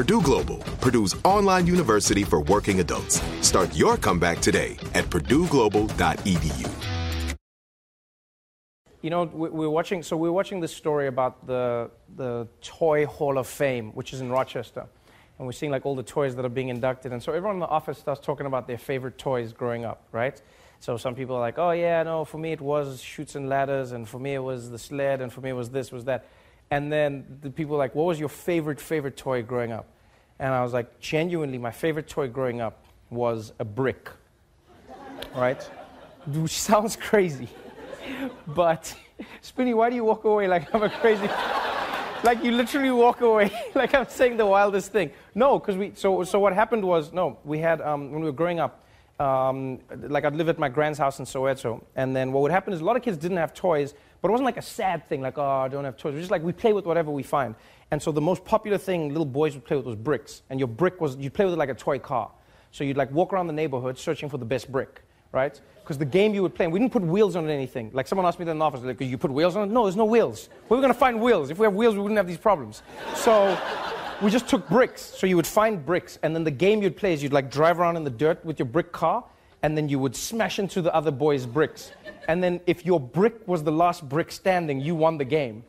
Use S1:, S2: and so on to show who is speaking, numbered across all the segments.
S1: Purdue Global, Purdue's online university for working adults. Start your comeback today at purdueglobal.edu.
S2: You know, we- we're watching. So we're watching this story about the the Toy Hall of Fame, which is in Rochester, and we're seeing like all the toys that are being inducted. And so everyone in the office starts talking about their favorite toys growing up, right? So some people are like, "Oh yeah, no, for me it was Chutes and Ladders, and for me it was the sled, and for me it was this, was that." And then the people are like, "What was your favorite favorite toy growing up?" And I was like, genuinely, my favorite toy growing up was a brick. Right? Which sounds crazy. But, Spinny, why do you walk away like I'm a crazy? like you literally walk away like I'm saying the wildest thing. No, because we. So, so what happened was no, we had um, when we were growing up. Um, like I'd live at my grand's house in Soweto, and then what would happen is a lot of kids didn't have toys, but it wasn't like a sad thing, like oh I don't have toys. It was just like we play with whatever we find. And so the most popular thing little boys would play with was bricks, and your brick was you'd play with it like a toy car. So you'd like walk around the neighborhood searching for the best brick, right? Because the game you would play, we didn't put wheels on anything. Like someone asked me that in the office, like, you put wheels on it? No, there's no wheels. Where are we going to find wheels? If we have wheels, we wouldn't have these problems. So we just took bricks. So you would find bricks, and then the game you'd play is you'd like drive around in the dirt with your brick car, and then you would smash into the other boys' bricks. And then if your brick was the last brick standing, you won the game.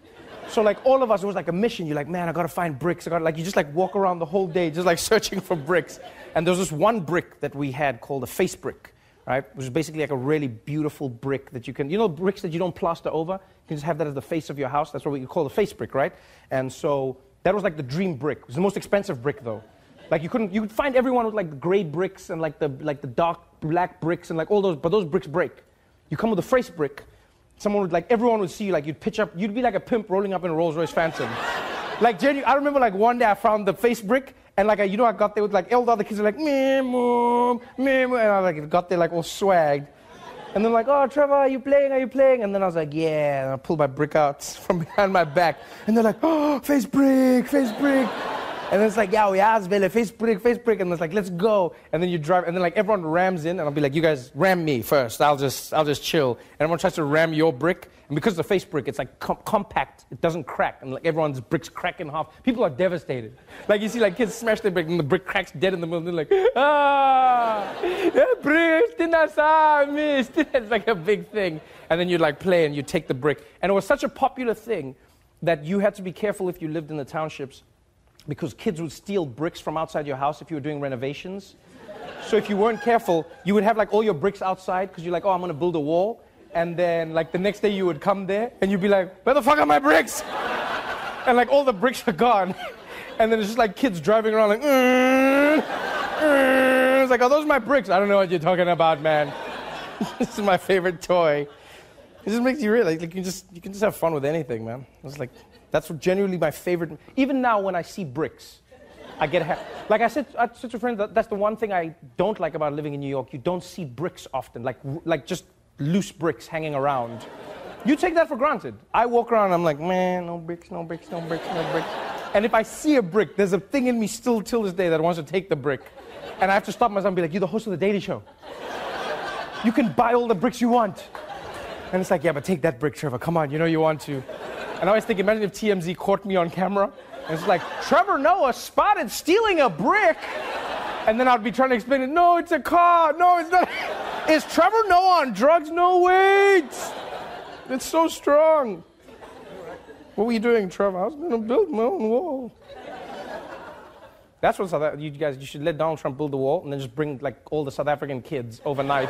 S2: So like all of us, it was like a mission. You're like, man, I gotta find bricks. I gotta like you just like walk around the whole day just like searching for bricks. And there was this one brick that we had called a face brick, right? Which is basically like a really beautiful brick that you can, you know, bricks that you don't plaster over. You can just have that as the face of your house. That's what we call the face brick, right? And so that was like the dream brick. It was the most expensive brick though. Like you couldn't, you could find everyone with like the gray bricks and like the like the dark black bricks and like all those, but those bricks break. You come with a face brick, someone would like everyone would see you like you'd pitch up you'd be like a pimp rolling up in a rolls royce phantom like genu- i remember like one day i found the face brick and like I, you know i got there with like all the other kids were like me mom me mom," and i like got there like all swagged and then like oh trevor are you playing? Are you playing? And then i was like yeah. And i pulled my brick out from behind my back. And they're like oh face brick face brick and it's like, yeah, we asked Vele, face brick, face brick. And it's like, let's go. And then you drive, and then like everyone rams in, and I'll be like, you guys ram me first. I'll just, I'll just chill. And everyone tries to ram your brick. And because the face brick, it's like com- compact, it doesn't crack. And like everyone's bricks crack in half. People are devastated. Like you see like kids smash their brick, and the brick cracks dead in the middle. And they're like, ah, brick. It's like a big thing. And then you like play and you take the brick. And it was such a popular thing that you had to be careful if you lived in the townships because kids would steal bricks from outside your house if you were doing renovations. So if you weren't careful, you would have like all your bricks outside because you're like, oh, I'm gonna build a wall. And then like the next day you would come there and you'd be like, where the fuck are my bricks? and like all the bricks are gone. and then it's just like kids driving around like, "Mm, mm." it's like, are those are my bricks? I don't know what you're talking about, man. this is my favorite toy. It just makes you realize like, you can just you can just have fun with anything, man. It's like that's genuinely my favorite. Even now, when I see bricks, I get ha- like I said, I said to friends that that's the one thing I don't like about living in New York. You don't see bricks often, like like just loose bricks hanging around. You take that for granted. I walk around, I'm like, man, no bricks, no bricks, no bricks, no bricks. And if I see a brick, there's a thing in me still till this day that wants to take the brick, and I have to stop myself and be like, you're the host of the Daily Show. You can buy all the bricks you want. And it's like, yeah, but take that brick, Trevor. Come on, you know you want to. And I always think, imagine if TMZ caught me on camera. And it's like, Trevor Noah spotted stealing a brick. And then I'd be trying to explain it. No, it's a car. No, it's not. Is Trevor Noah on drugs? No, wait. It's so strong. What were you doing, Trevor? I was going to build my own wall. That's what South you guys, you should let Donald Trump build the wall and then just bring like all the South African kids overnight.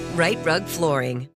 S3: Rite Rug Flooring.